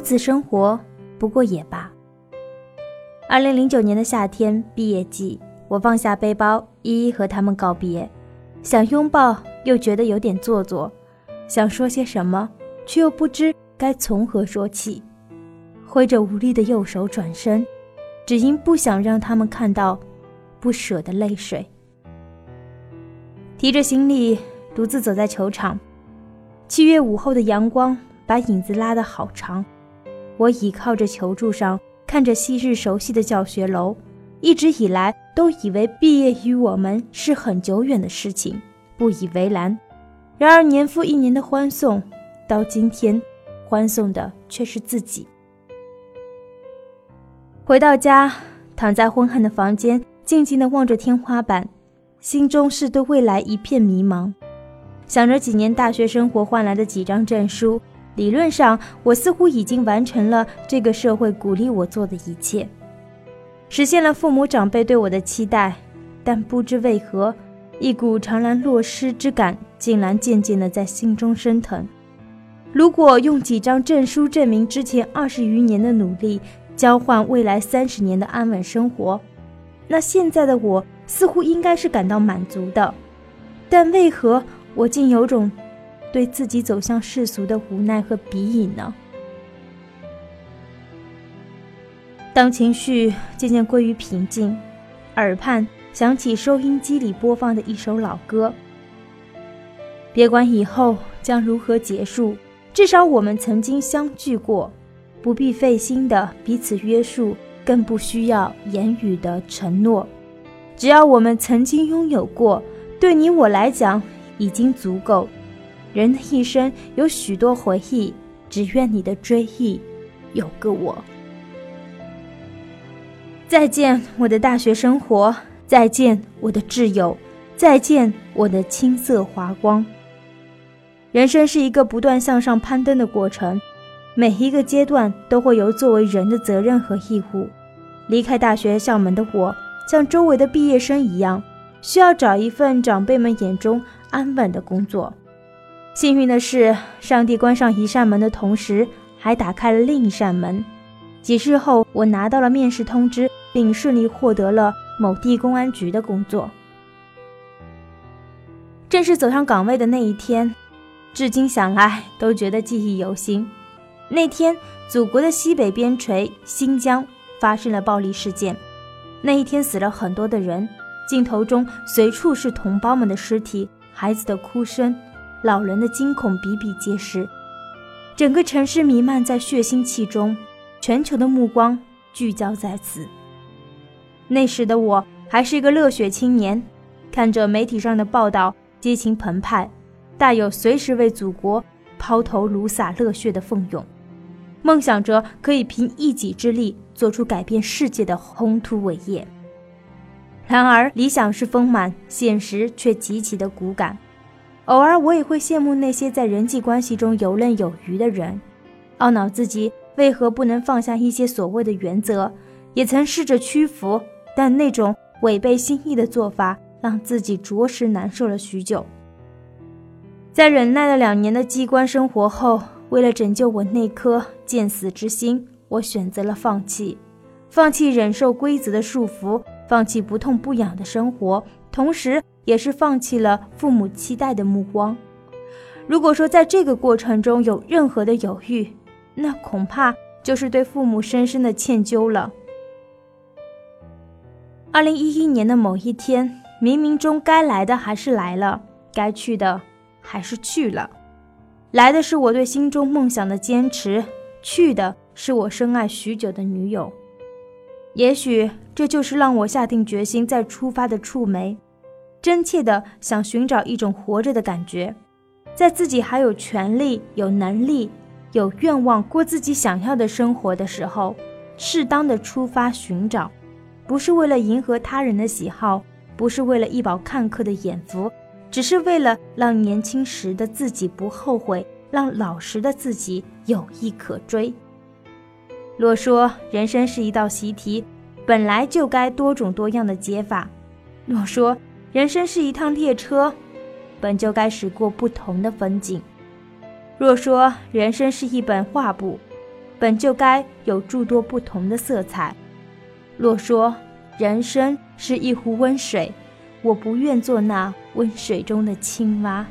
此生活不过也罢。二零零九年的夏天，毕业季，我放下背包，一一和他们告别，想拥抱，又觉得有点做作，想说些什么，却又不知该从何说起，挥着无力的右手转身，只因不想让他们看到不舍的泪水。提着行李，独自走在球场。七月午后的阳光把影子拉得好长。我倚靠着球柱上，看着昔日熟悉的教学楼。一直以来都以为毕业于我们是很久远的事情，不以为然。然而年复一年的欢送，到今天，欢送的却是自己。回到家，躺在昏暗的房间，静静地望着天花板。心中是对未来一片迷茫，想着几年大学生活换来的几张证书，理论上我似乎已经完成了这个社会鼓励我做的一切，实现了父母长辈对我的期待，但不知为何，一股怅然若失之感竟然渐渐的在心中升腾。如果用几张证书证明之前二十余年的努力，交换未来三十年的安稳生活，那现在的我。似乎应该是感到满足的，但为何我竟有种对自己走向世俗的无奈和鼻影呢？当情绪渐渐归于平静，耳畔响起收音机里播放的一首老歌。别管以后将如何结束，至少我们曾经相聚过，不必费心的彼此约束，更不需要言语的承诺。只要我们曾经拥有过，对你我来讲已经足够。人的一生有许多回忆，只愿你的追忆有个我。再见，我的大学生活；再见，我的挚友；再见，我的青涩华光。人生是一个不断向上攀登的过程，每一个阶段都会有作为人的责任和义务。离开大学校门的我。像周围的毕业生一样，需要找一份长辈们眼中安稳的工作。幸运的是，上帝关上一扇门的同时，还打开了另一扇门。几日后，我拿到了面试通知，并顺利获得了某地公安局的工作。正式走上岗位的那一天，至今想来都觉得记忆犹新。那天，祖国的西北边陲新疆发生了暴力事件。那一天死了很多的人，镜头中随处是同胞们的尸体，孩子的哭声，老人的惊恐比比皆是。整个城市弥漫在血腥气中，全球的目光聚焦在此。那时的我还是一个热血青年，看着媒体上的报道，激情澎湃，大有随时为祖国抛头颅洒热血的奋勇。梦想着可以凭一己之力做出改变世界的宏图伟业。然而，理想是丰满，现实却极其的骨感。偶尔，我也会羡慕那些在人际关系中游刃有余的人，懊恼自己为何不能放下一些所谓的原则。也曾试着屈服，但那种违背心意的做法，让自己着实难受了许久。在忍耐了两年的机关生活后，为了拯救我那颗见死之心，我选择了放弃，放弃忍受规则的束缚，放弃不痛不痒的生活，同时也是放弃了父母期待的目光。如果说在这个过程中有任何的犹豫，那恐怕就是对父母深深的歉疚了。二零一一年的某一天，冥冥中该来的还是来了，该去的还是去了。来的是我对心中梦想的坚持，去的是我深爱许久的女友。也许这就是让我下定决心再出发的触媒，真切的想寻找一种活着的感觉，在自己还有权利、有能力、有愿望过自己想要的生活的时候，适当的出发寻找，不是为了迎合他人的喜好，不是为了一饱看客的眼福。只是为了让年轻时的自己不后悔，让老时的自己有意可追。若说人生是一道习题，本来就该多种多样的解法；若说人生是一趟列车，本就该驶过不同的风景；若说人生是一本画布，本就该有诸多不同的色彩。若说人生是一壶温水，我不愿做那温水中的青蛙。